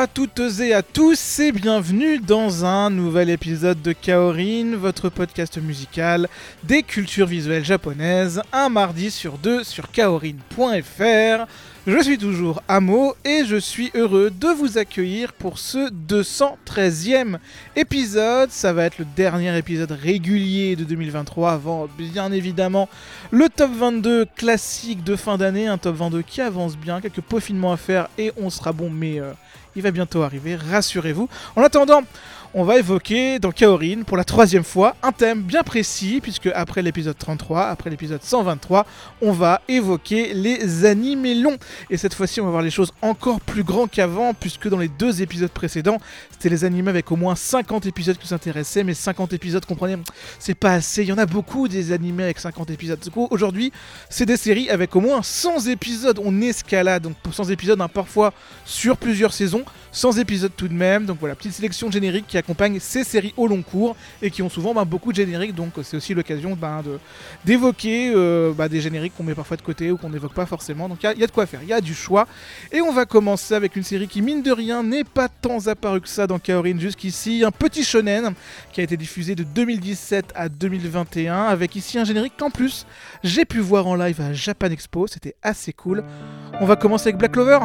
À toutes et à tous et bienvenue dans un nouvel épisode de Kaorin, votre podcast musical des cultures visuelles japonaises, un mardi sur deux sur kaorin.fr. Je suis toujours Amo et je suis heureux de vous accueillir pour ce 213e épisode. Ça va être le dernier épisode régulier de 2023 avant bien évidemment le top 22 classique de fin d'année, un top 22 qui avance bien, quelques peaufinements à faire et on sera bon mais euh, il va bientôt arriver, rassurez-vous. En attendant, on va évoquer dans Kaorin pour la troisième fois un thème bien précis, puisque après l'épisode 33, après l'épisode 123, on va évoquer les animés longs. Et cette fois-ci, on va voir les choses encore plus grands qu'avant, puisque dans les deux épisodes précédents, c'était les animés avec au moins 50 épisodes qui nous intéressaient, mais 50 épisodes, comprenez, c'est pas assez. Il y en a beaucoup des animés avec 50 épisodes. Aujourd'hui, c'est des séries avec au moins 100 épisodes. On escalade, donc pour 100 épisodes, hein, parfois sur plusieurs saisons, 100 épisodes tout de même. Donc voilà, petite sélection générique qui accompagne ces séries au long cours et qui ont souvent bah, beaucoup de génériques. Donc c'est aussi l'occasion de- d'évoquer euh, bah, des génériques qu'on met parfois de côté ou qu'on n'évoque pas forcément. Donc il y, a de quoi faire, il y a du choix. Et on va commencer avec une série qui, mine de rien, n'est pas tant apparue que ça dans Kaorin jusqu'ici. Un petit shonen qui a été diffusé de 2017 à 2021 avec ici un générique qu'en plus j'ai pu voir en live à Japan Expo. C'était assez cool. On va commencer avec Black Clover.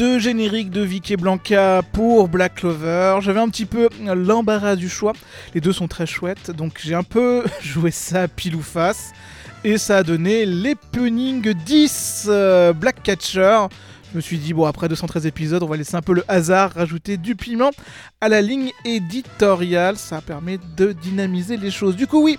Deux génériques de Vicky Blanca pour Black Clover. J'avais un petit peu l'embarras du choix. Les deux sont très chouettes, donc j'ai un peu joué ça pile ou face. Et ça a donné l'Epening 10 euh, Black Catcher. Je me suis dit, bon, après 213 épisodes, on va laisser un peu le hasard, rajouter du piment à la ligne éditoriale. Ça permet de dynamiser les choses. Du coup, oui,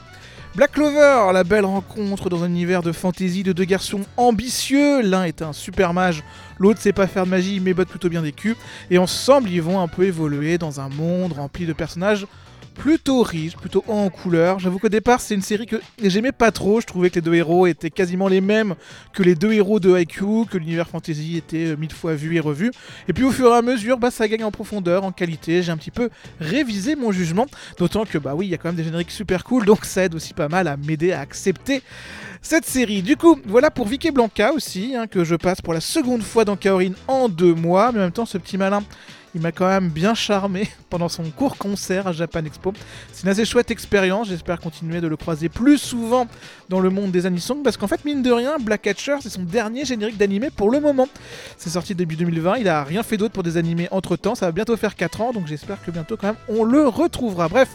Black Clover, la belle rencontre dans un univers de fantasy de deux garçons ambitieux. L'un est un super mage, l'autre sait pas faire de magie mais botte plutôt bien des culs. Et ensemble, ils vont un peu évoluer dans un monde rempli de personnages plutôt riches, plutôt en couleur. J'avoue qu'au départ, c'est une série que j'aimais pas trop. Je trouvais que les deux héros étaient quasiment les mêmes que les deux héros de Haikyuu, que l'univers fantasy était euh, mille fois vu et revu. Et puis au fur et à mesure, bah, ça gagne en profondeur, en qualité. J'ai un petit peu révisé mon jugement. D'autant que, bah oui, il y a quand même des génériques super cool, donc ça aide aussi pas mal à m'aider à accepter cette série. Du coup, voilà pour Vicky Blanca aussi, hein, que je passe pour la seconde fois dans Kaorin en deux mois. Mais en même temps, ce petit malin. Il m'a quand même bien charmé pendant son court concert à Japan Expo. C'est une assez chouette expérience, j'espère continuer de le croiser plus souvent dans le monde des anisong parce qu'en fait, mine de rien, Black Catcher, c'est son dernier générique d'animé pour le moment. C'est sorti début 2020, il a rien fait d'autre pour des animés entre temps, ça va bientôt faire 4 ans, donc j'espère que bientôt quand même on le retrouvera. Bref,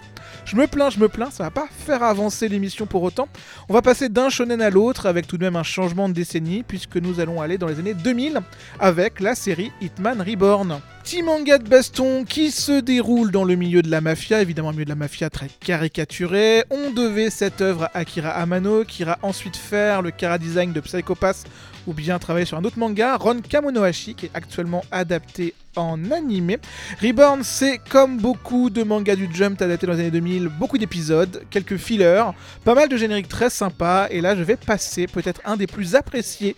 je me plains, je me plains, ça va pas faire avancer l'émission pour autant. On va passer d'un shonen à l'autre avec tout de même un changement de décennie puisque nous allons aller dans les années 2000 avec la série Hitman Reborn. Petit manga de baston qui se déroule dans le milieu de la mafia, évidemment un milieu de la mafia très caricaturé. On devait cette œuvre à Akira Amano, qui ira ensuite faire le cara design de Psycho Pass ou bien travailler sur un autre manga, Ron Kamonohashi, qui est actuellement adapté en animé. Reborn, c'est comme beaucoup de mangas du Jump adaptés dans les années 2000, beaucoup d'épisodes, quelques fillers, pas mal de génériques très sympas, et là je vais passer peut-être un des plus appréciés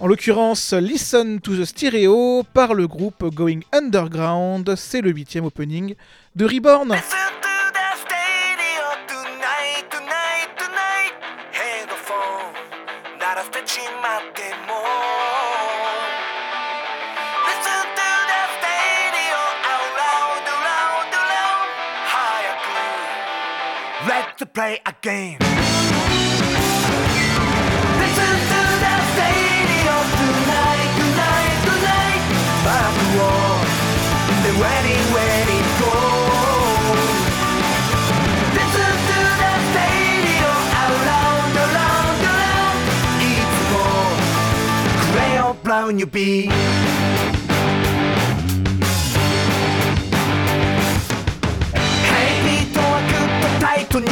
en l'occurrence, Listen to the Stereo par le groupe Going Underground. C'est le huitième opening de Reborn. back to play a game. Listen to the radio tonight, tonight, tonight. good night. Back war, the wedding, wedding goes. Listen to the stadium around, around, around. It's more gray or brown you be. トに。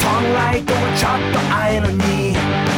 サンライトもちょっと会えるに。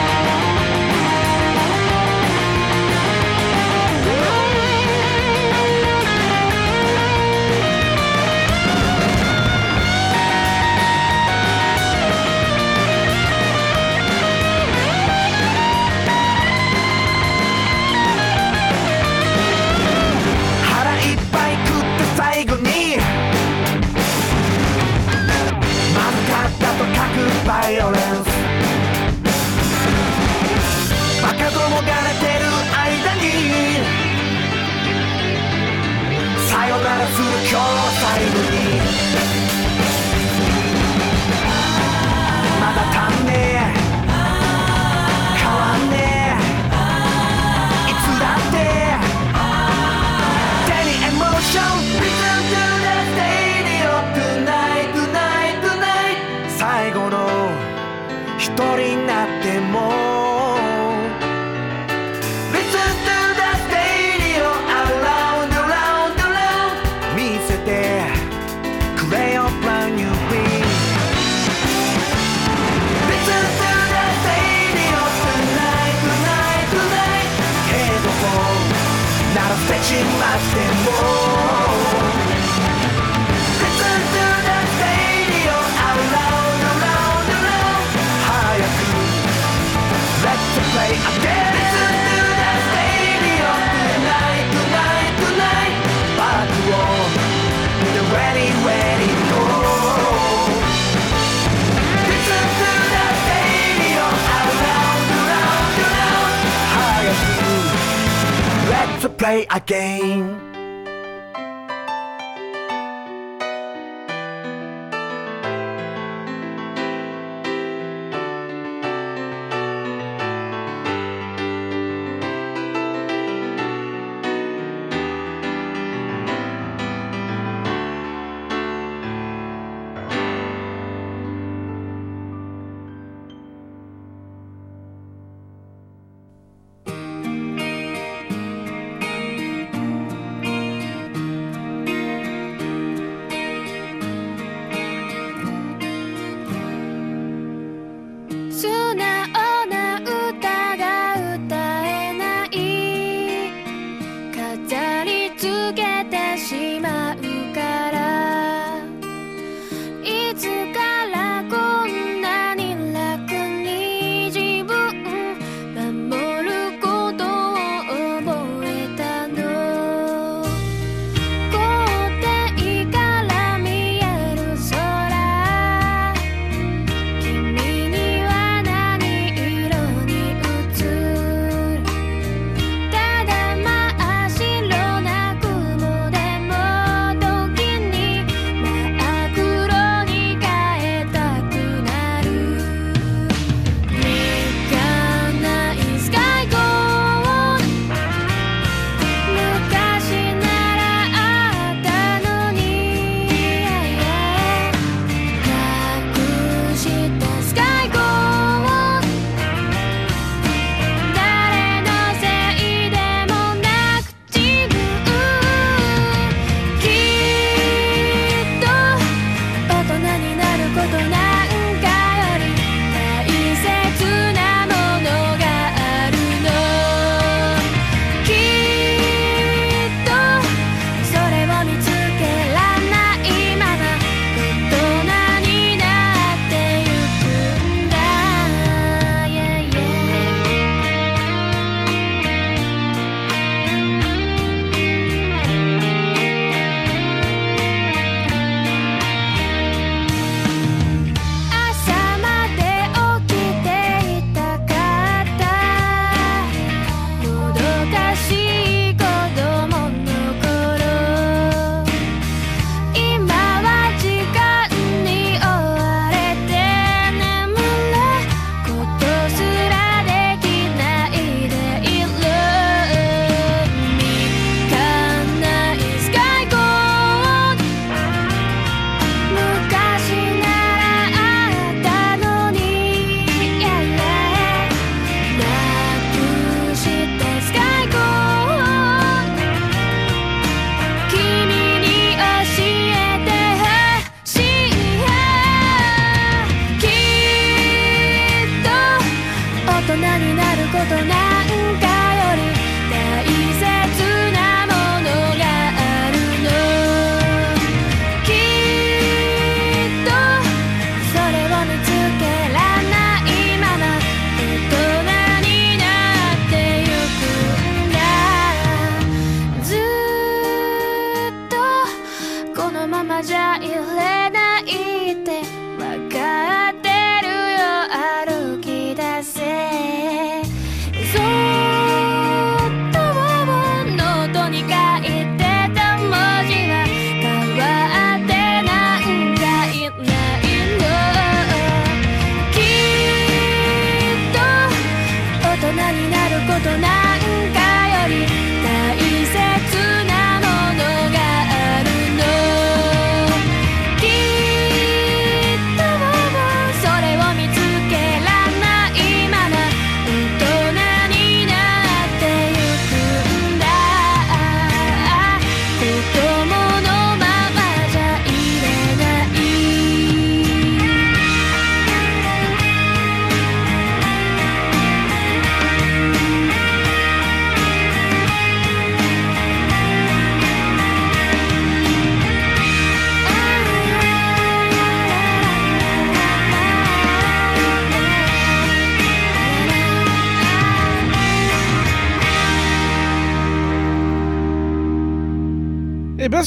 する最後に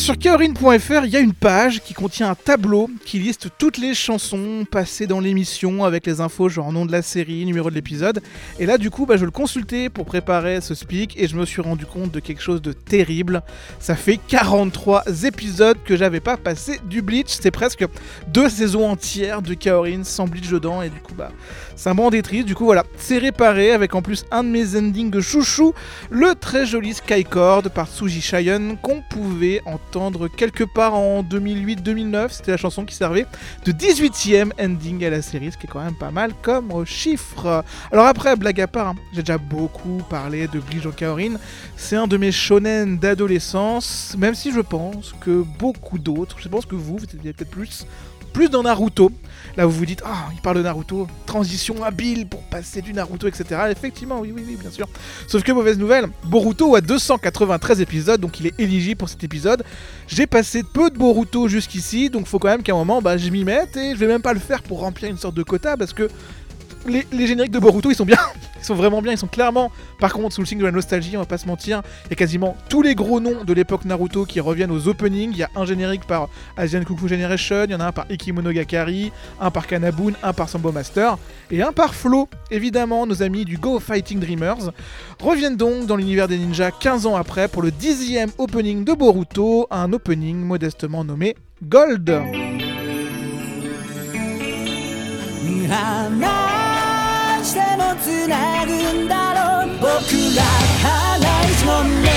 sur kaorin.fr, il y a une page qui contient un tableau qui liste toutes les chansons passées dans l'émission avec les infos, genre nom de la série, numéro de l'épisode. Et là, du coup, bah, je le consultais pour préparer ce speak et je me suis rendu compte de quelque chose de terrible. Ça fait 43 épisodes que j'avais pas passé du Bleach. C'est presque deux saisons entières de Kaorin sans Bleach dedans. Et du coup, bah, c'est un bon triste. Du coup, voilà, c'est réparé avec en plus un de mes endings chouchou, le très joli Skycord par Tsuji Shayon qu'on pouvait entendre quelque part en 2008-2009. C'était la chanson qui servait de 18ème ending à la série, ce qui est quand même pas mal comme chiffre. Alors après, blague à part, hein, j'ai déjà beaucoup parlé de Bleach Kaorin. C'est un de mes shonen d'adolescence, même si je pense que beaucoup d'autres, je pense que vous, vous êtes peut-être plus, plus dans Naruto. Là, vous vous dites, ah, il parle de Naruto, transition habile pour passer du Naruto, etc. Effectivement, oui, oui, oui, bien sûr. Sauf que mauvaise nouvelle, Boruto a 293 épisodes, donc il est éligible pour cet épisode. J'ai passé peu de Boruto jusqu'ici, donc faut quand même qu'à un moment, bah, je m'y mette et je vais même pas le faire pour remplir une sorte de quota parce que les, génériques de Boruto, ils sont bien. Ils sont vraiment bien, ils sont clairement, par contre, sous le signe de la nostalgie, on va pas se mentir, il y a quasiment tous les gros noms de l'époque Naruto qui reviennent aux openings. Il y a un générique par Asian Kung Generation, il y en a un par Ikimonogatari, un par Kanabun, un par Sambo Master, et un par Flo. Évidemment, nos amis du Go Fighting Dreamers reviennent donc dans l'univers des ninjas 15 ans après pour le dixième opening de Boruto, un opening modestement nommé Gold. 話してもつなぐんだろう僕ら話のね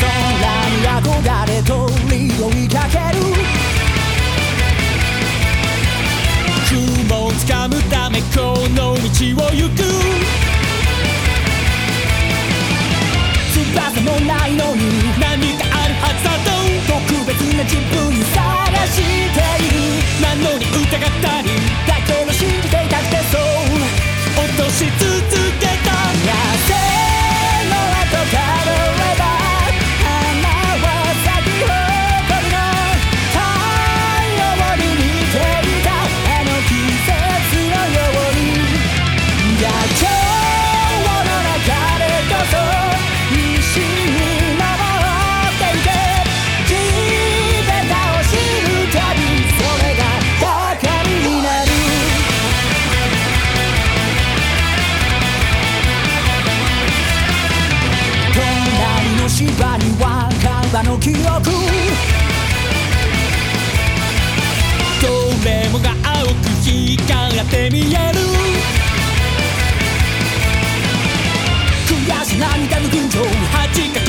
空に憧れ鳥追いかける。雲をつかむためこの道を行く。翼もないのに何かあるはずだと特別な自分探している。なのに疑ったりの記憶どれもが青く光って見える。悔し涙の群青弾か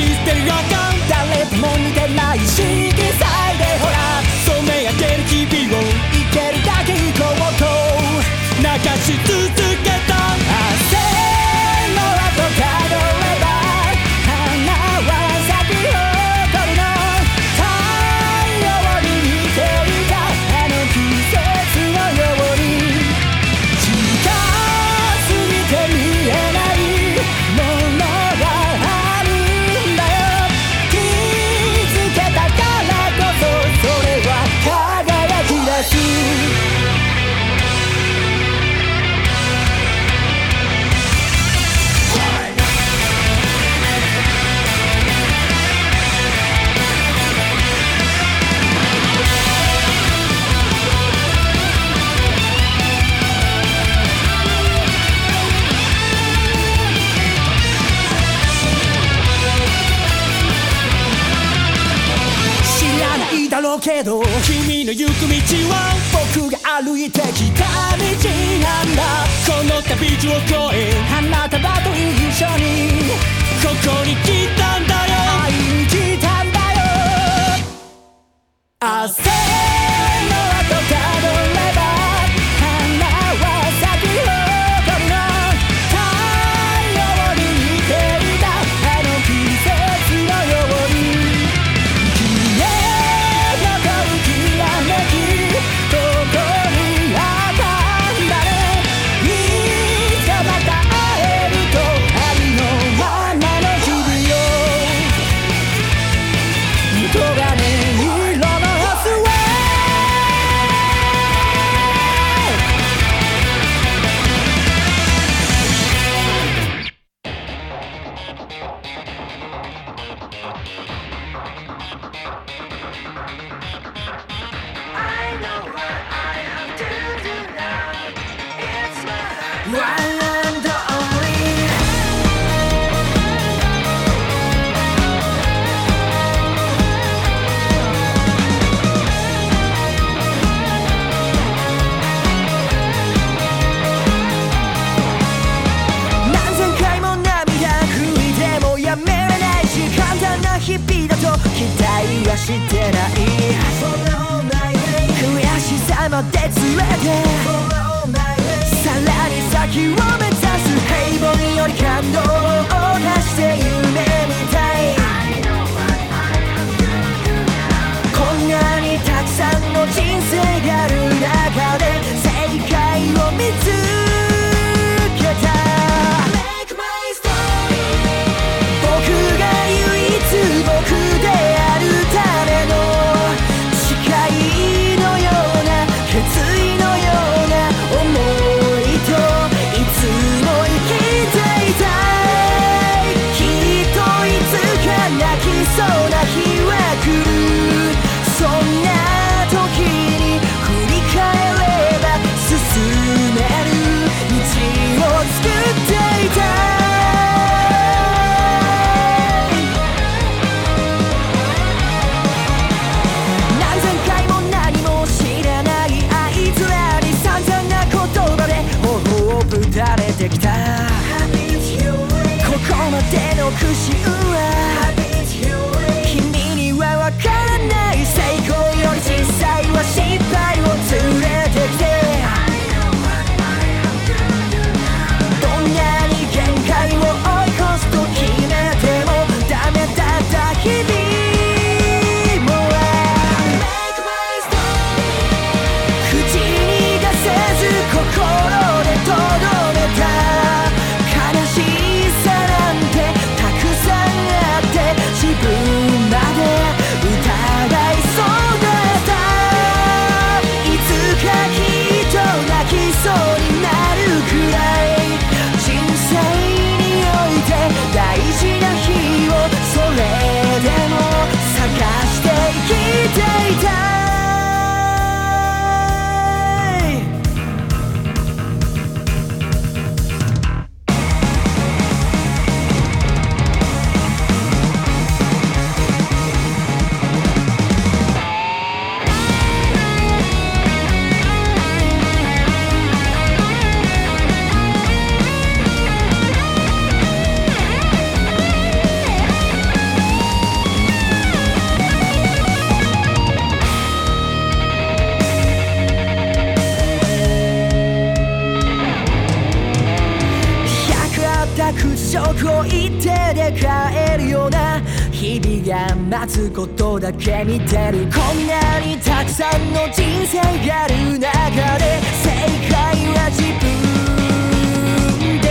屈辱を一手で変えるような日々が待つことだけ見てるこんなにたくさんの人生がある中で正解は自分で。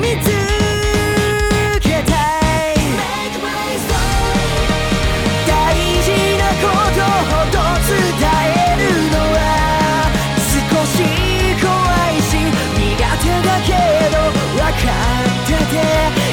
見つけて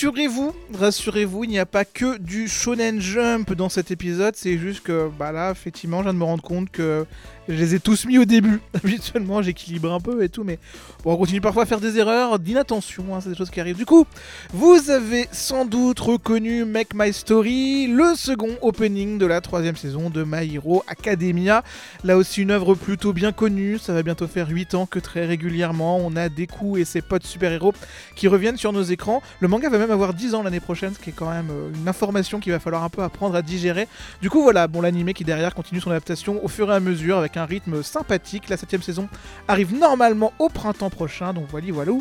rassurez-vous, rassurez-vous, il n'y a pas que du shonen jump dans cet épisode, c'est juste que bah là, effectivement, je viens de me rendre compte que je les ai tous mis au début. Habituellement, j'équilibre un peu et tout, mais bon, on continue parfois à faire des erreurs d'inattention, hein, c'est des choses qui arrivent. Du coup, vous avez sans doute reconnu Make My Story, le second opening de la troisième saison de My Hero Academia. Là aussi, une œuvre plutôt bien connue, ça va bientôt faire 8 ans que très régulièrement, on a Deku et ses potes super-héros qui reviennent sur nos écrans. Le manga va même avoir 10 ans l'année prochaine, ce qui est quand même euh, une information qu'il va falloir un peu apprendre à digérer. Du coup, voilà, bon, l'animé qui derrière continue son adaptation au fur et à mesure avec un un rythme sympathique. La septième saison arrive normalement au printemps prochain, donc voilà, voilà.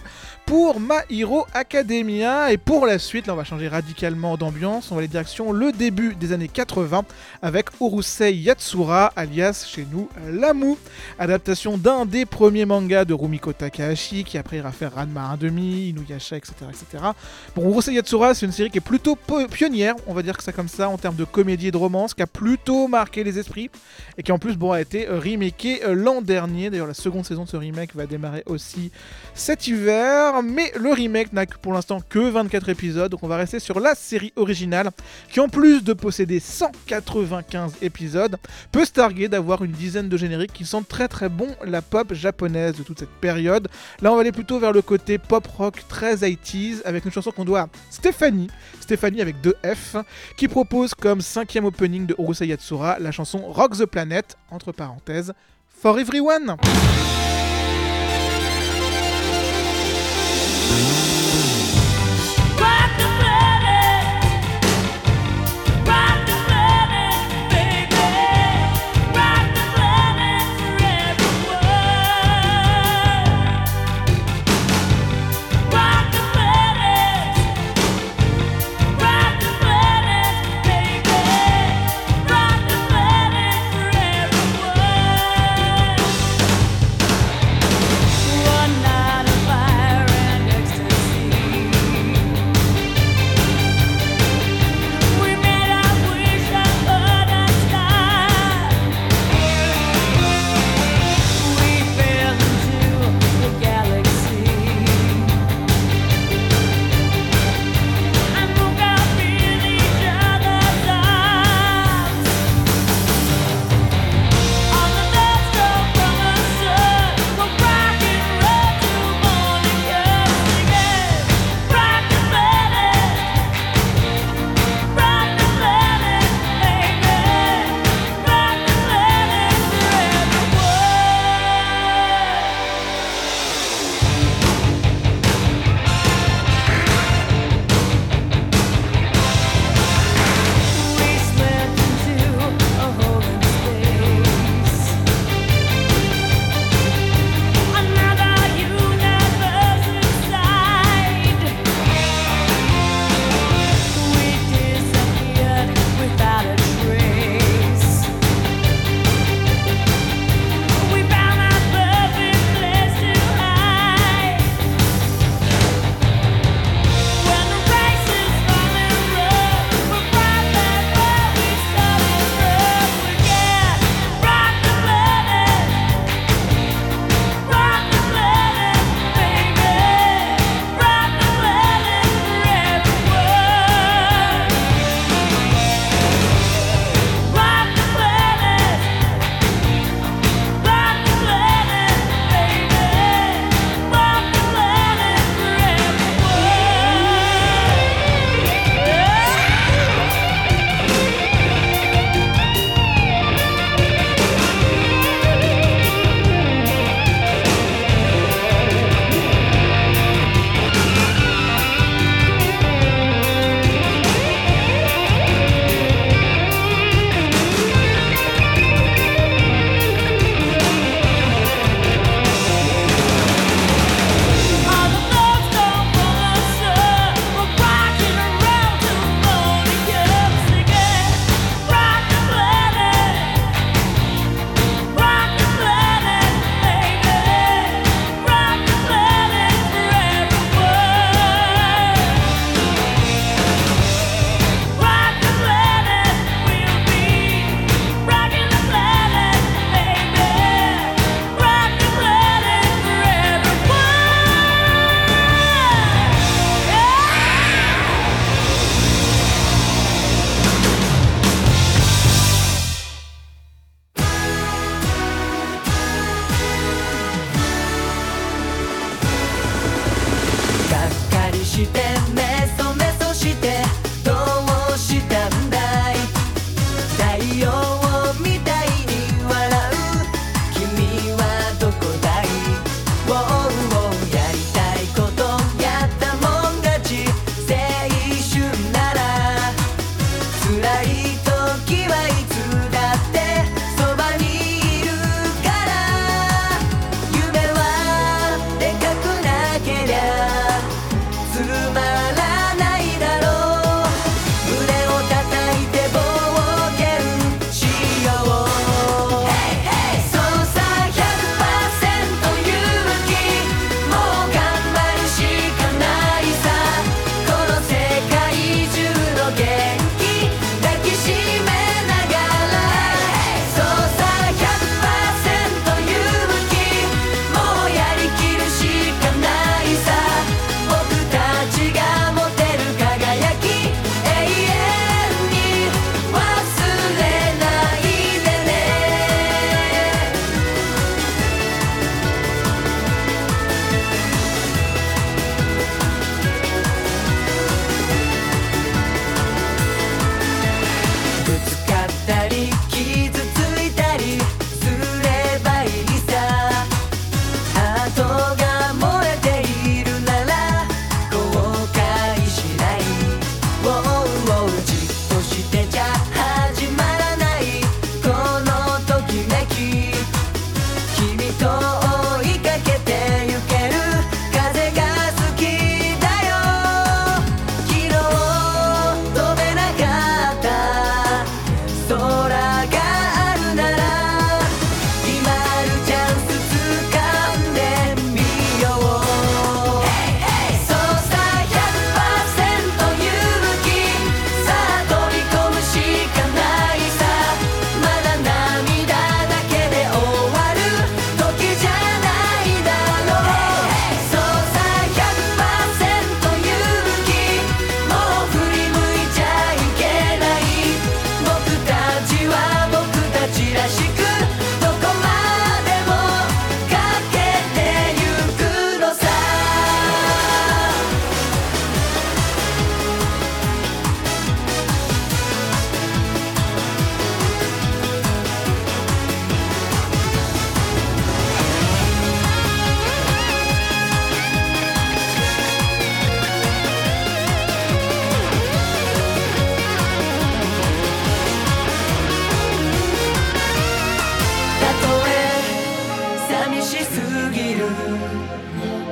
Pour My Hero Academia, et pour la suite, là on va changer radicalement d'ambiance, on va aller direction le début des années 80 avec Urusei Yatsura, alias chez nous Lamu, adaptation d'un des premiers mangas de Rumiko Takahashi, qui après ira faire Ranma 1.5, Inuyasha, etc. etc. Bon, Urusei Yatsura, c'est une série qui est plutôt pionnière, on va dire que ça comme ça, en termes de comédie et de romance, qui a plutôt marqué les esprits, et qui en plus bon, a été euh, remaké euh, l'an dernier. D'ailleurs, la seconde saison de ce remake va démarrer aussi cet hiver, mais le remake n'a pour l'instant que 24 épisodes, donc on va rester sur la série originale, qui en plus de posséder 195 épisodes, peut se targuer d'avoir une dizaine de génériques qui sentent très très bon la pop japonaise de toute cette période. Là, on va aller plutôt vers le côté pop rock très 80s, avec une chanson qu'on doit à Stéphanie, Stéphanie avec deux F, qui propose comme cinquième opening de Urusei Yatsura la chanson Rock the Planet, entre parenthèses, For Everyone.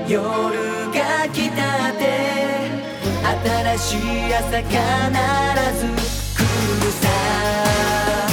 夜が来たって新しい朝必ず来るさ。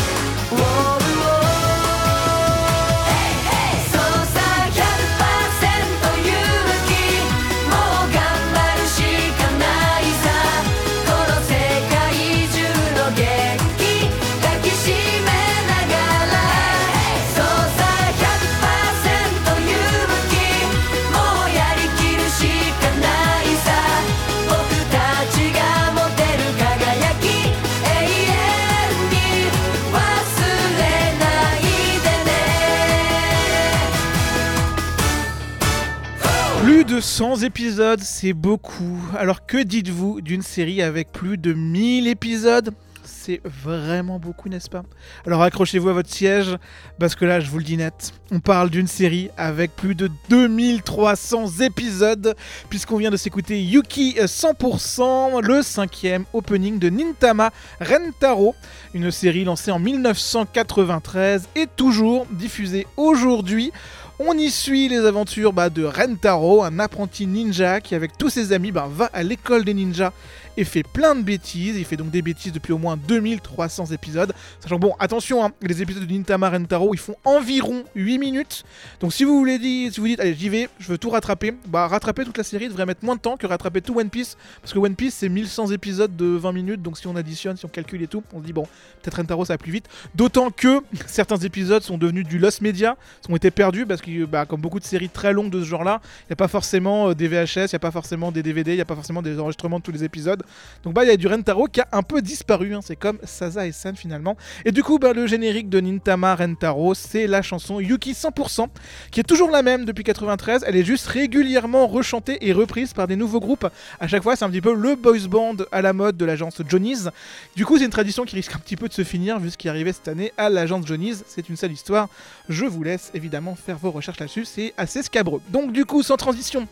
200 épisodes, c'est beaucoup. Alors que dites-vous d'une série avec plus de 1000 épisodes? C'est vraiment beaucoup, n'est-ce pas? Alors accrochez-vous à votre siège, parce que là, je vous le dis net, on parle d'une série avec plus de 2300 épisodes, puisqu'on vient de s'écouter Yuki euh, 100%, le cinquième opening de Nintama Rentaro, une série lancée en 1993 et toujours diffusée aujourd'hui on y suit les aventures bah, de Rentaro, un apprenti ninja qui, avec tous ses amis, bah, va à l'école des ninjas et fait plein de bêtises. Il fait donc des bêtises depuis au moins 2300 épisodes. Sachant bon, attention, hein, les épisodes de Nintama Rentaro, ils font environ 8 minutes. Donc si vous voulez dire, si vous dites, allez, j'y vais, je veux tout rattraper, bah rattraper toute la série devrait mettre moins de temps que rattraper tout One Piece. Parce que One Piece, c'est 1100 épisodes de 20 minutes. Donc si on additionne, si on calcule et tout, on se dit, bon, peut-être Rentaro, ça va plus vite. D'autant que certains épisodes sont devenus du lost media, ont été perdus parce que, bah, comme beaucoup de séries très longues de ce genre-là, il n'y a pas forcément euh, des VHS, il n'y a pas forcément des DVD, il n'y a pas forcément des enregistrements de tous les épisodes. Donc bah il y a du Rentaro qui a un peu disparu, hein, c'est comme Sasa et San finalement. Et du coup bah, le générique de Nintama Rentaro c'est la chanson Yuki 100% qui est toujours la même depuis 93, elle est juste régulièrement rechantée et reprise par des nouveaux groupes. À chaque fois c'est un petit peu le boys band à la mode de l'agence Johnny's. Du coup c'est une tradition qui risque un petit peu de se finir vu ce qui est arrivé cette année à l'agence Johnny's, c'est une seule histoire. Je vous laisse évidemment faire vos recherches là-dessus, c'est assez scabreux. Donc du coup sans transition,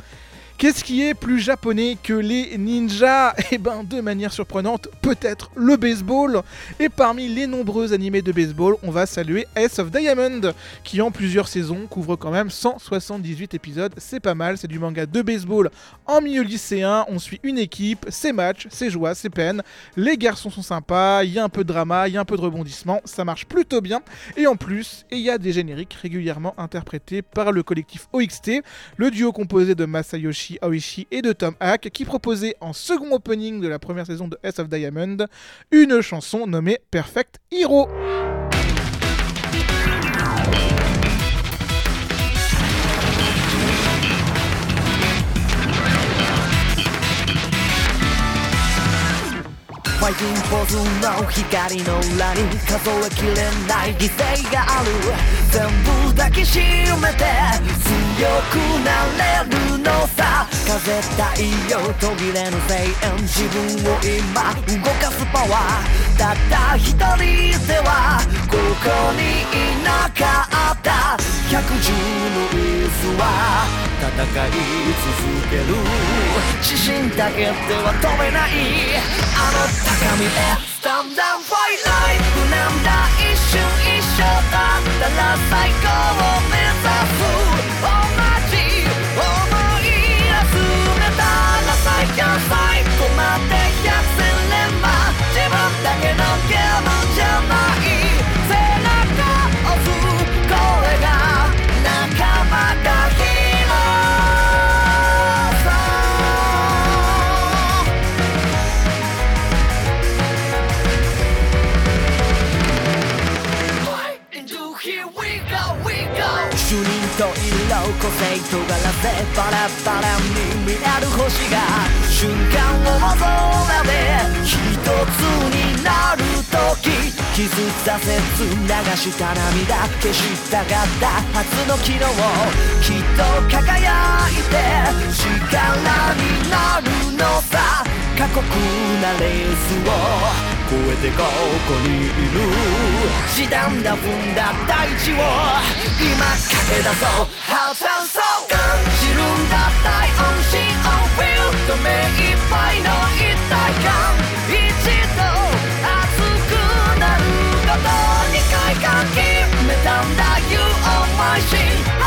Qu'est-ce qui est plus japonais que les ninjas? Eh ben, de manière surprenante, peut-être le baseball. Et parmi les nombreux animés de baseball, on va saluer S of Diamond, qui en plusieurs saisons couvre quand même 178 épisodes. C'est pas mal, c'est du manga de baseball en milieu lycéen. On suit une équipe, ses matchs, ses joies, ses peines. Les garçons sont sympas, il y a un peu de drama, il y a un peu de rebondissement, ça marche plutôt bien. Et en plus, il y a des génériques régulièrement interprétés par le collectif OXT, le duo composé de Masayoshi Aoishi et de Tom Hack, qui proposait en second opening de la première saison de S of Diamond une chanson nommée Perfect Hero. ファイティングポーズの光の裏に数えきれない犠牲がある全部抱きしめて強くなれる のさ風太陽途切れぬ声援自分を今動かすパワーたった一人ではここにいなかった百獣の水は戦い続ける自信だけでは止めないあの高みへスタンダンファイライフなんだ一瞬一緒だったら最高を目指す個性尖らせバラバラに見える星が瞬間を求めて一つになる時傷挫折流した涙消したがった初の昨日きっと輝いて力になるのさ。過酷なレースを。超えてここにいる時短だ踏んだ大地を今駆け出そう。発散そう。感じるんだ大音心 on feel 目いっぱいの一体感。一度熱くなることに回か決めたんだ。You are my 心腹さ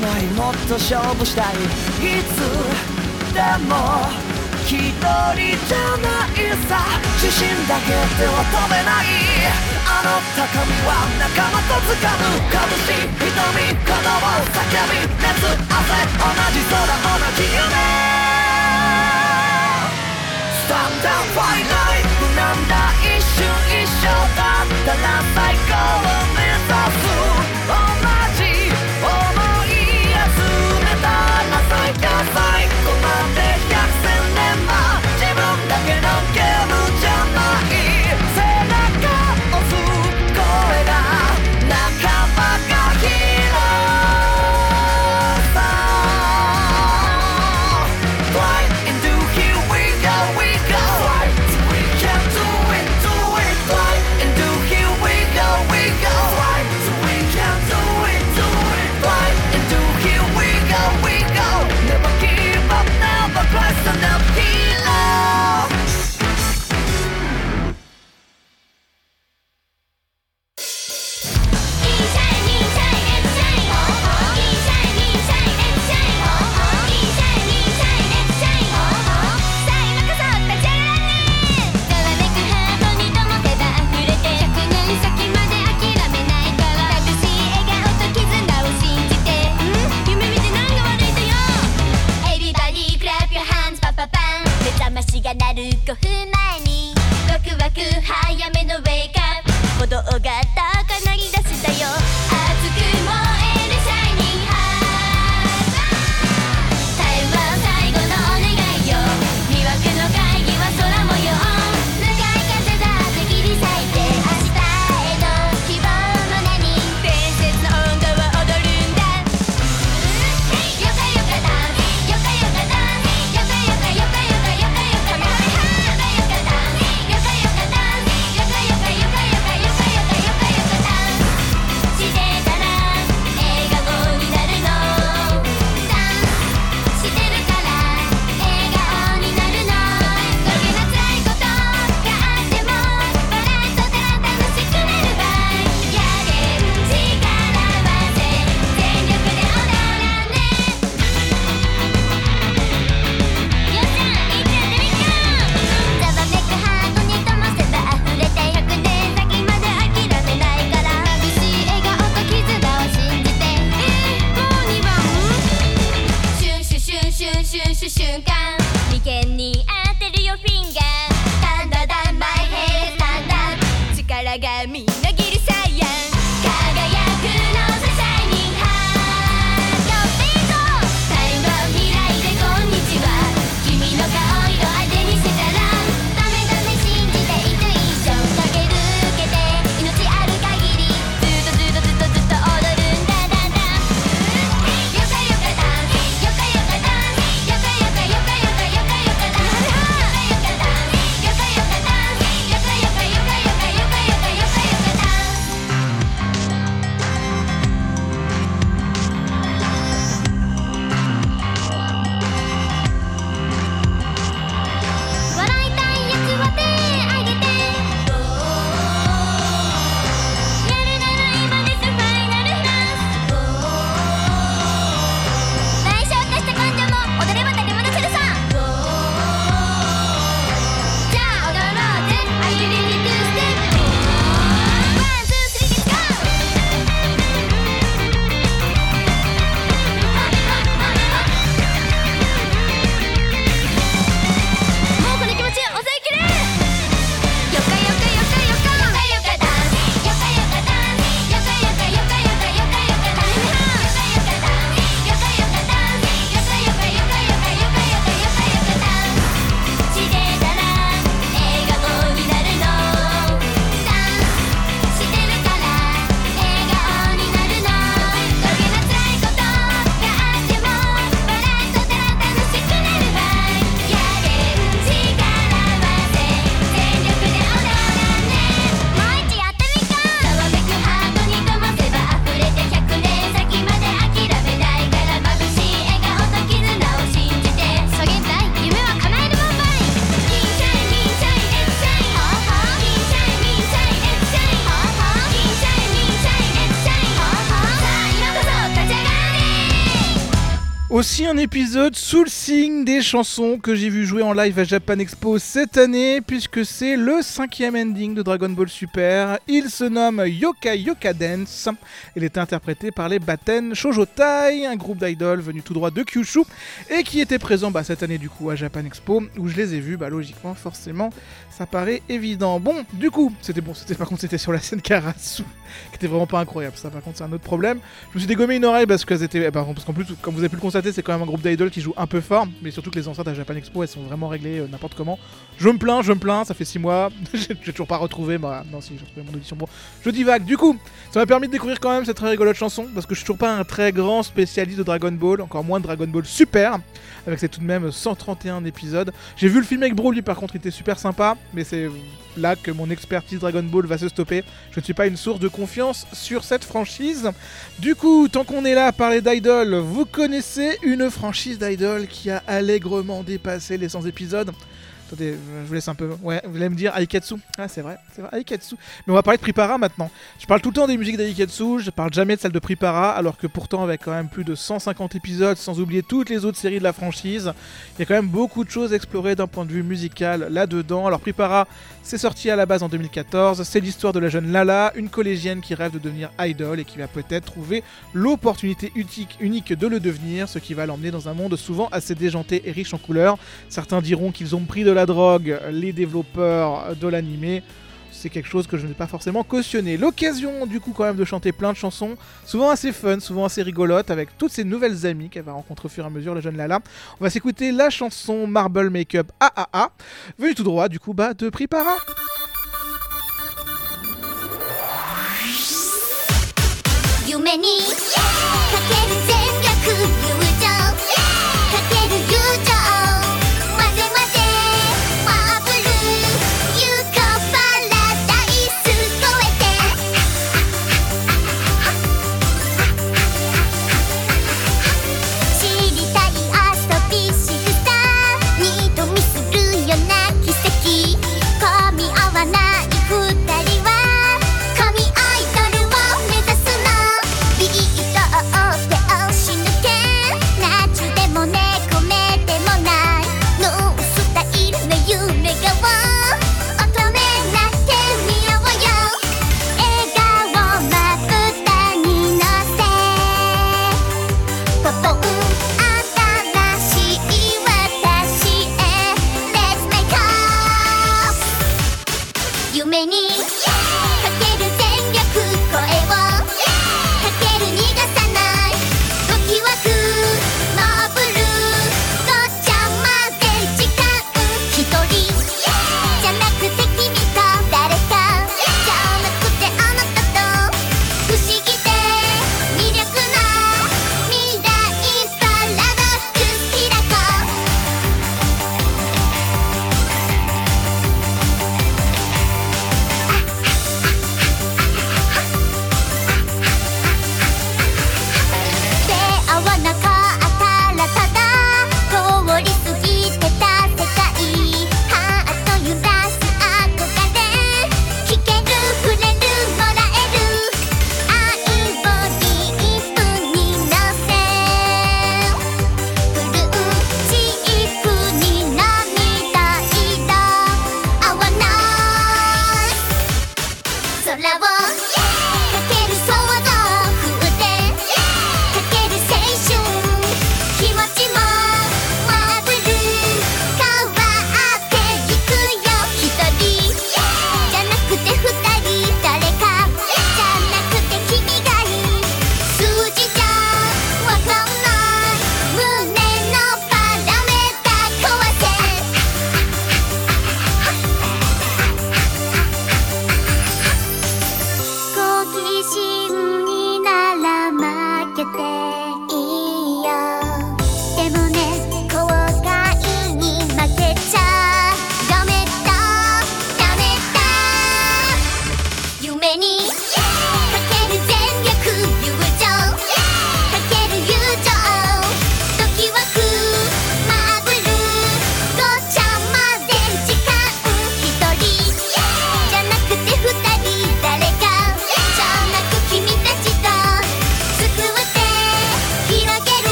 ないもっと勝負したいいつでも一人じゃないさ自信だけでは飛べない。あの高みは仲間とつかむ。拳瞳鼓動叫び熱汗同じ空同じ夢スタンダ that fight だ一瞬一生だったら最高を目指す。Microphone! が鳴る5分前にワクワク早めのウェイクアップ。歩道が épisode sous le signe des chansons que j'ai vu jouer en live à Japan Expo cette année, puisque c'est le cinquième ending de Dragon Ball Super. Il se nomme Yoka Yoka Dance. Il est interprété par les Baten Shoujotai, un groupe d'idoles venu tout droit de Kyushu, et qui était présent bah, cette année du coup à Japan Expo, où je les ai vus, bah, logiquement, forcément, ça paraît évident. Bon, du coup, c'était bon, c'était par contre c'était sur la scène Karasu, qui était vraiment pas incroyable. Ça par contre c'est un autre problème. Je me suis dégommé une oreille parce qu'elles étaient, bah, parce qu'en plus, comme vous avez pu le constater, c'est quand même un groupe d'idoles qui joue un peu fort, mais surtout que les enceintes à Japan Expo, elles sont vraiment réglées euh, n'importe comment. Je me plains, je me plains, ça fait 6 mois, j'ai toujours pas retrouvé, bah non si j'ai retrouvé mon audition. Bon, je divague. Du coup, ça m'a permis de découvrir quand même cette très rigolote chanson, parce que je suis toujours pas un très grand spécialiste de Dragon Ball, encore moins de Dragon Ball Super, avec ses tout de même 131 épisodes. J'ai vu le film avec Broly par contre, il était super sympa, mais c'est là que mon expertise Dragon Ball va se stopper. Je ne suis pas une source de confiance sur cette franchise. Du coup, tant qu'on est là à parler d'Idol, vous connaissez une franchise d'Idol qui a allègrement dépassé les 100 épisodes Attendez, je vous laisse un peu. Ouais, vous allez me dire Aikatsu. Ah, c'est vrai, c'est vrai, Aikatsu. Mais on va parler de Pripara maintenant. Je parle tout le temps des musiques d'Aikatsu, je parle jamais de celle de Pripara, alors que pourtant, avec quand même plus de 150 épisodes, sans oublier toutes les autres séries de la franchise, il y a quand même beaucoup de choses à explorer d'un point de vue musical là-dedans. Alors, Pripara, c'est sorti à la base en 2014. C'est l'histoire de la jeune Lala, une collégienne qui rêve de devenir idol et qui va peut-être trouver l'opportunité unique de le devenir, ce qui va l'emmener dans un monde souvent assez déjanté et riche en couleurs. Certains diront qu'ils ont pris de la la drogue, les développeurs de l'animé. C'est quelque chose que je n'ai pas forcément cautionné. L'occasion du coup quand même de chanter plein de chansons, souvent assez fun, souvent assez rigolote, avec toutes ces nouvelles amies qu'elle va rencontrer au fur et à mesure, la jeune Lala. On va s'écouter la chanson Marble Makeup AAA, venue tout droit du coup bas de Pripara.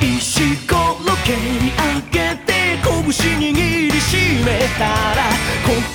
石ころけに上げて拳握りしめたらここから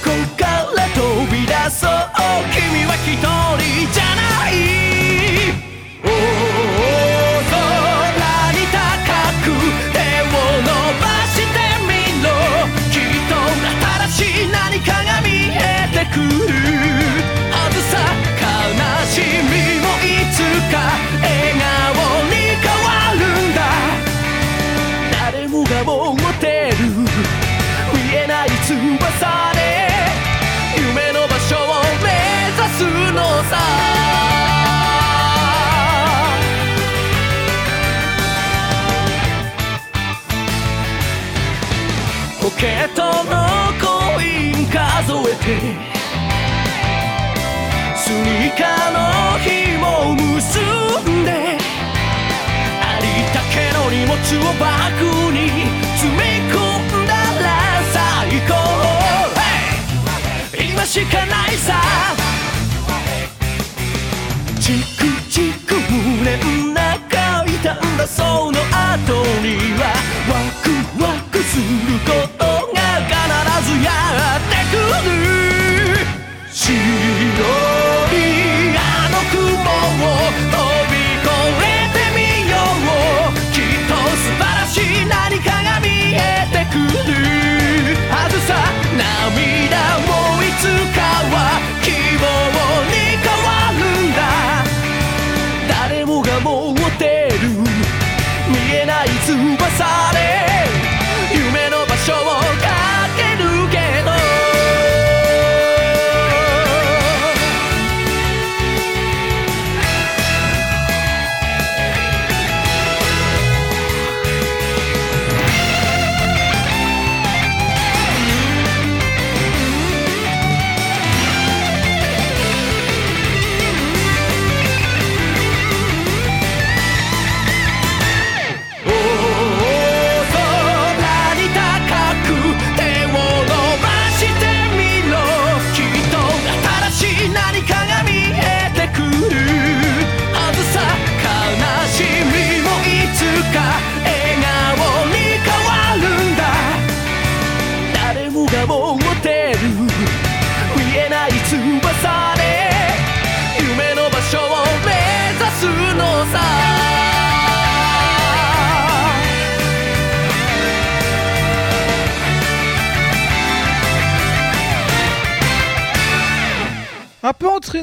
てスニーカーの紐を結んでありたけの荷物をバッグに詰め込んだら最高今しかないさチクチク胸ん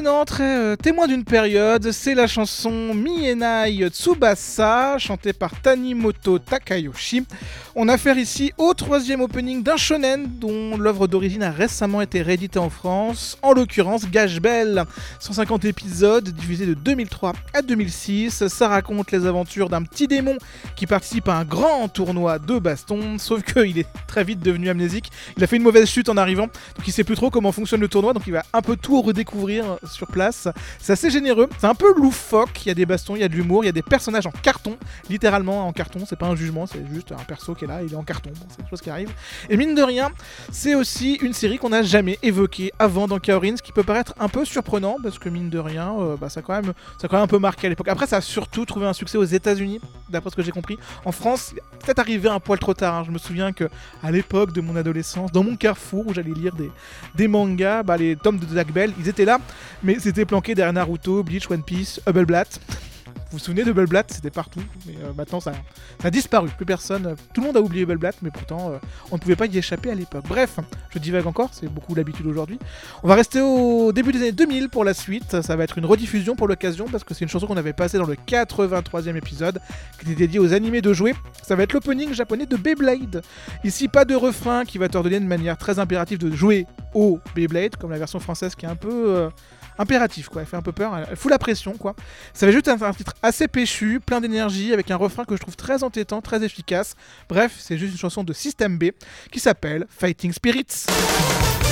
entraînant, très euh, témoin d'une période, c'est la chanson Mienai Tsubasa, chantée par Tanimoto Takayoshi. On a affaire ici au troisième opening d'un shonen dont l'œuvre d'origine a récemment été rééditée en France, en l'occurrence Gage Bell. 150 épisodes diffusés de 2003 à 2006. Ça raconte les aventures d'un petit démon qui participe à un grand tournoi de baston, sauf qu'il est très vite devenu amnésique. Il a fait une mauvaise chute en arrivant, donc il sait plus trop comment fonctionne le tournoi, donc il va un peu tout redécouvrir sur place. C'est assez généreux, c'est un peu loufoque, il y a des bastons, il y a de l'humour, il y a des personnages en carton, littéralement en carton, c'est pas un jugement, c'est juste un perso qui est là, il est en carton, c'est des choses qui arrivent. Et mine de rien, c'est aussi une série qu'on n'a jamais évoquée avant dans Kaorin, ce qui peut paraître un peu surprenant, parce que mine de rien, euh, bah, ça, a quand même, ça quand même un peu marqué à l'époque. Après, ça a surtout trouvé un succès aux États-Unis, d'après ce que j'ai compris. En France, peut-être arrivé un poil trop tard. hein. Je me souviens que à l'époque de mon adolescence, dans mon carrefour où j'allais lire des, mangas, bah, les tomes de Zack Bell, ils étaient là, mais c'était planqué derrière Naruto, Bleach, One Piece, Hubbleblatt. Vous vous souvenez de Hubbleblatt C'était partout, mais euh, maintenant ça, a disparu. Plus personne, euh, tout le monde a oublié Hubbleblatt, mais pourtant euh, on ne pouvait pas y échapper à l'époque. Bref, je divague encore, c'est beaucoup l'habitude aujourd'hui. On va rester au début des années 2000 pour la suite. Ça va être une rediffusion pour l'occasion parce que c'est une chanson qu'on avait passée dans le 83e épisode qui était dédié aux animés de jouer. Ça va être l'opening japonais de Beyblade. Ici, pas de refrain qui va t'ordonner de manière très impérative de jouer au Beyblade, comme la version française qui est un peu. Impératif quoi, elle fait un peu peur, elle fout la pression quoi. Ça va juste un, un titre assez péchu, plein d'énergie, avec un refrain que je trouve très entêtant, très efficace. Bref, c'est juste une chanson de System B qui s'appelle Fighting Spirits.「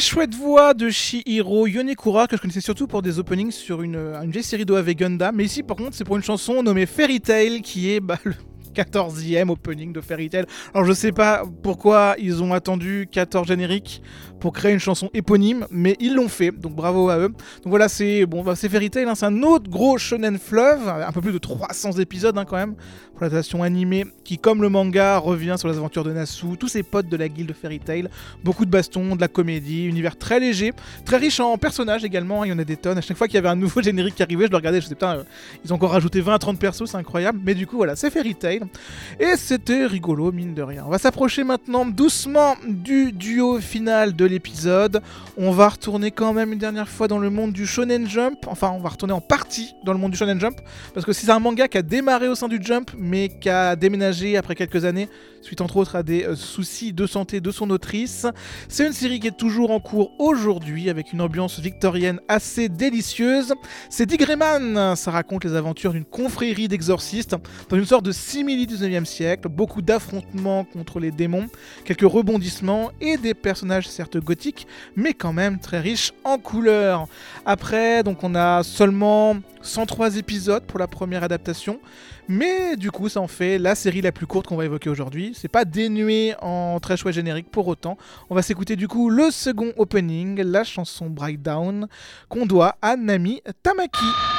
chouette voix de Shihiro Yonekura, que je connaissais surtout pour des openings sur une, une vieille série d'OAV Gundam. Mais ici, par contre, c'est pour une chanson nommée Fairy Tail, qui est bah, le 14e opening de Fairy Tail. Alors, je sais pas pourquoi ils ont attendu 14 génériques pour créer une chanson éponyme, mais ils l'ont fait, donc bravo à eux. Donc voilà, c'est bon, bah, c'est Fairy Tail, hein, c'est un autre gros shonen fleuve, un peu plus de 300 épisodes hein, quand même, pour l'adaptation animée, qui comme le manga revient sur les aventures de Nasu, tous ses potes de la guilde Fairy Tail, beaucoup de bastons, de la comédie, univers très léger, très riche en personnages également, hein, il y en a des tonnes, à chaque fois qu'il y avait un nouveau générique qui arrivait, je le regardais, je me disais putain, euh, ils ont encore rajouté 20 à 30 persos, c'est incroyable, mais du coup voilà, c'est Fairy Tail, et c'était rigolo, mine de rien. On va s'approcher maintenant doucement du duo final de On va retourner quand même une dernière fois dans le monde du Shonen Jump. Enfin, on va retourner en partie dans le monde du Shonen Jump. Parce que c'est un manga qui a démarré au sein du Jump, mais qui a déménagé après quelques années, suite entre autres à des euh, soucis de santé de son autrice. C'est une série qui est toujours en cours aujourd'hui, avec une ambiance victorienne assez délicieuse. C'est Dick. Ça raconte les aventures d'une confrérie d'exorcistes dans une sorte de simili 19e siècle, beaucoup d'affrontements contre les démons, quelques rebondissements et des personnages certes gothiques, mais quand même très riches en couleurs. Après, donc on a seulement 103 épisodes pour la première adaptation, mais du coup ça en fait la série la plus courte qu'on va évoquer aujourd'hui. C'est pas dénué en très chouette générique pour autant. On va s'écouter du coup le second opening, la chanson Breakdown, qu'on doit à Nami Tamaki.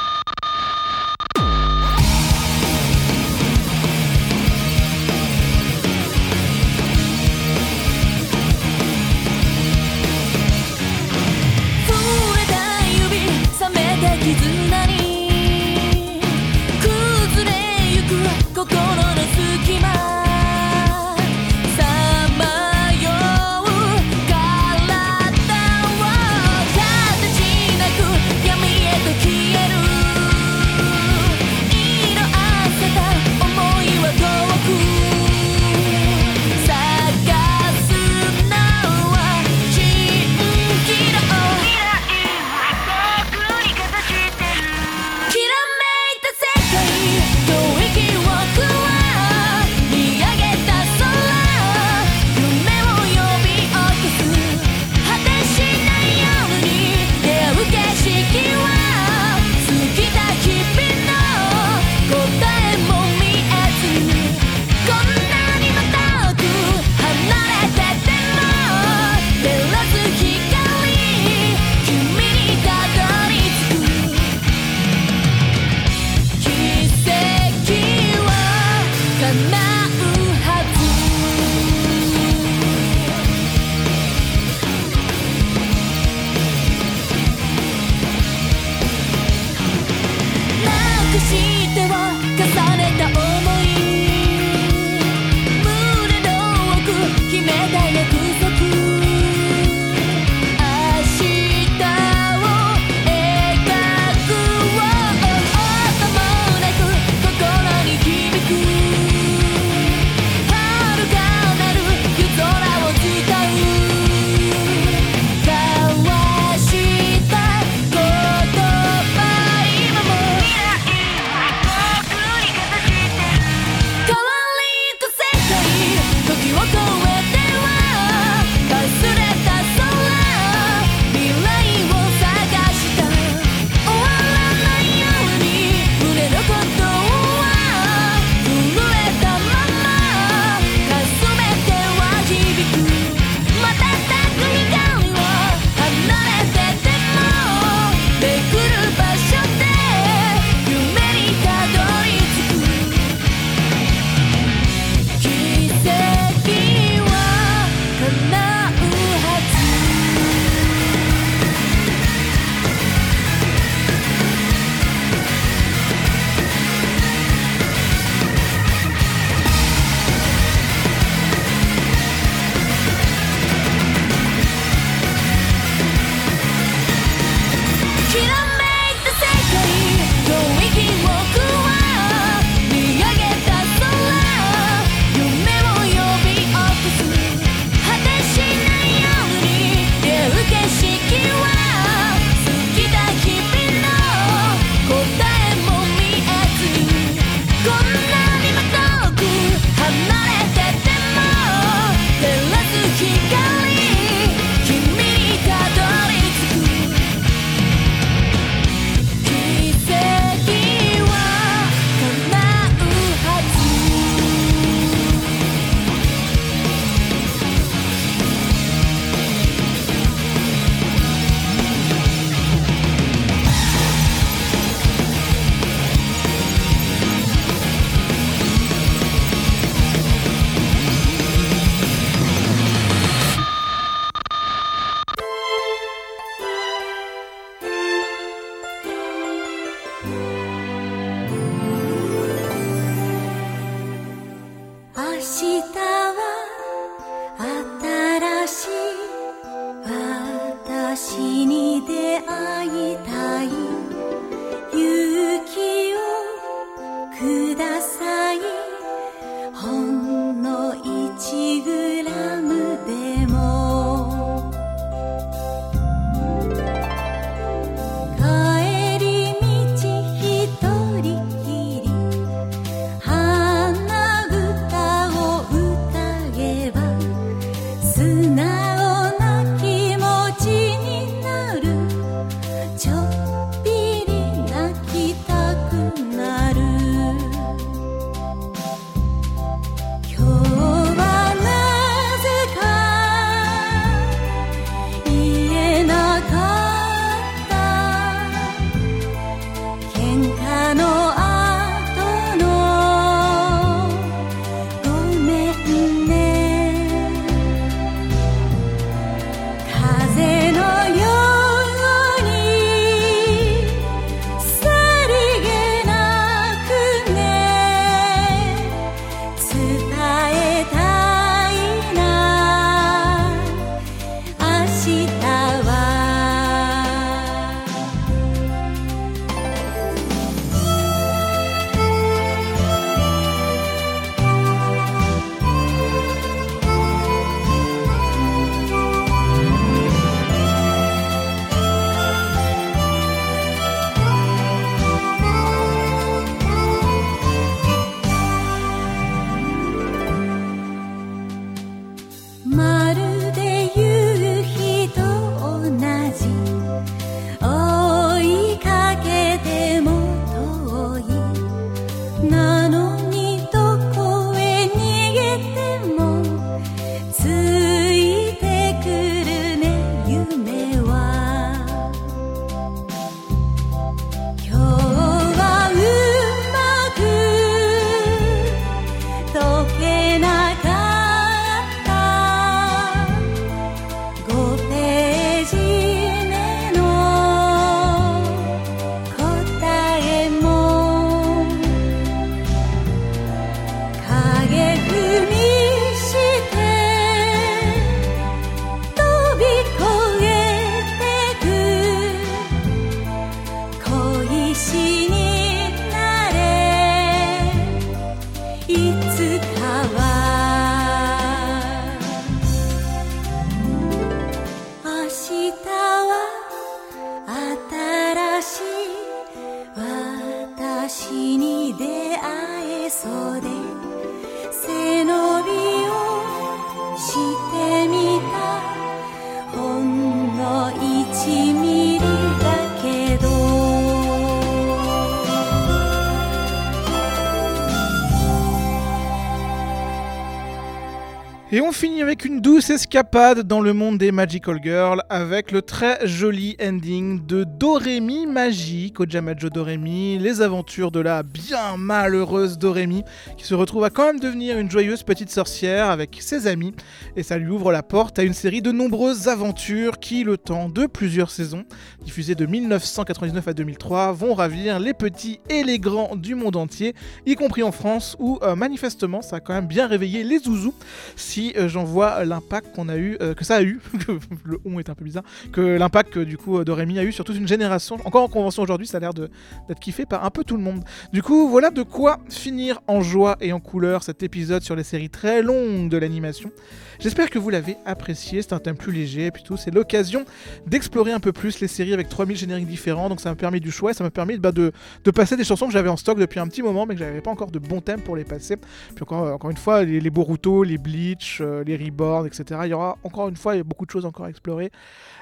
Une douce escapade dans le monde des Magical Girls avec le très joli ending de Doremi Magique, Ojamajo Doremi, les aventures de la bien malheureuse Doremi qui se retrouve à quand même devenir une joyeuse petite sorcière avec ses amis et ça lui ouvre la porte à une série de nombreuses aventures qui, le temps de plusieurs saisons, diffusées de 1999 à 2003, vont ravir les petits et les grands du monde entier, y compris en France où euh, manifestement ça a quand même bien réveillé les zouzous. Si euh, j'en vois l'impact qu'on a eu, euh, que ça a eu, le on est un peu bizarre, que l'impact que du coup euh, Doremi a eu sur toute une génération. Encore en convention aujourd'hui, ça a l'air de- d'être kiffé par un peu tout le monde. Du coup, voilà de quoi finir en joie et en couleur cet épisode sur les séries très longues de l'animation. J'espère que vous l'avez apprécié, c'est un thème plus léger, et puis tout, c'est l'occasion d'explorer un peu plus les séries avec 3000 génériques différents, donc ça m'a permis du choix, et ça m'a permis bah, de, passer des chansons que j'avais en stock depuis un petit moment, mais que j'avais pas encore de bons thèmes pour les passer. Puis encore, encore une fois, les, Boruto, les Bleach, euh, les Reborn, etc. Il y aura encore une fois beaucoup de choses encore à explorer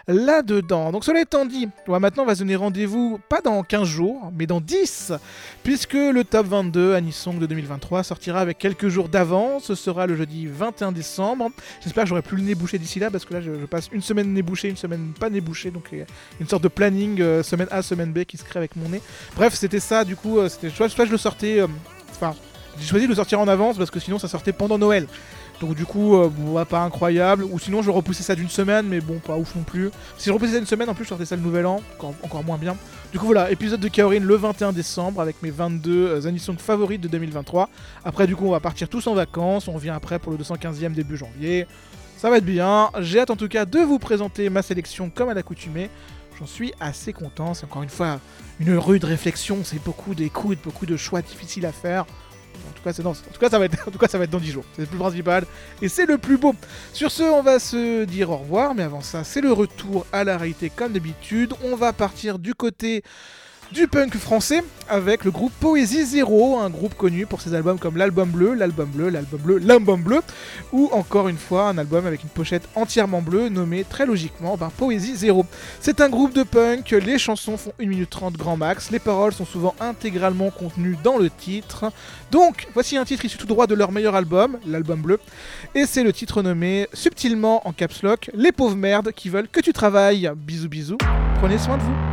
là-dedans. Donc cela étant dit, maintenant on va se donner rendez-vous pas dans 15 jours, mais dans 10, puisque le top 22 Anisong de 2023 sortira avec quelques jours d'avance. Ce sera le jeudi 21 décembre. J'espère que j'aurai plus le nez bouché d'ici là, parce que là je, passe une semaine nez bouché, une semaine pas nez bouché, donc une sorte de planning euh, semaine A, semaine B qui se crée avec mon nez. Bref, c'était ça, du coup, euh, c'était soit, soit je le sortais, euh, enfin, j'ai choisi de le sortir en avance parce que sinon ça sortait pendant Noël. Donc du coup, euh, pas incroyable. Ou sinon je repoussais ça d'une semaine, mais bon, pas ouf non plus. Si je repoussais ça d'une semaine, en plus je sortais ça le nouvel an, encore, moins bien. Du coup voilà, épisode de Kaorin le 21 décembre avec mes 22 euh, anisong favorites de 2023. Après du coup on va partir tous en vacances, on revient après pour le 215e début janvier. Ça va être bien. J'ai hâte en tout cas de vous présenter ma sélection comme à l'accoutumée. J'en suis assez content. C'est encore une fois une rude réflexion. C'est beaucoup d'écoute, beaucoup de choix difficiles à faire. En tout cas, en tout cas, ça va être, en tout cas, ça va être dans 10 jours. C'est le plus principal et c'est le plus beau. Sur ce, on va se dire au revoir. Mais avant ça, c'est le retour à la réalité comme d'habitude. On va partir du côté du punk français avec le groupe Poésie Zéro, un groupe connu pour ses albums comme l'album bleu, l'album bleu, l'album bleu, l'album bleu, ou encore une fois un album avec une pochette entièrement bleue nommé très logiquement Poésie Zéro. C'est un groupe de punk, les chansons font 1 minute 30 grand max, les paroles sont souvent intégralement contenues dans le titre. Donc, voici un titre issu tout droit de leur meilleur album, l'album bleu, et c'est le titre nommé subtilement en caps lock Les pauvres merdes qui veulent que tu travailles. Bisous bisous, prenez soin de vous.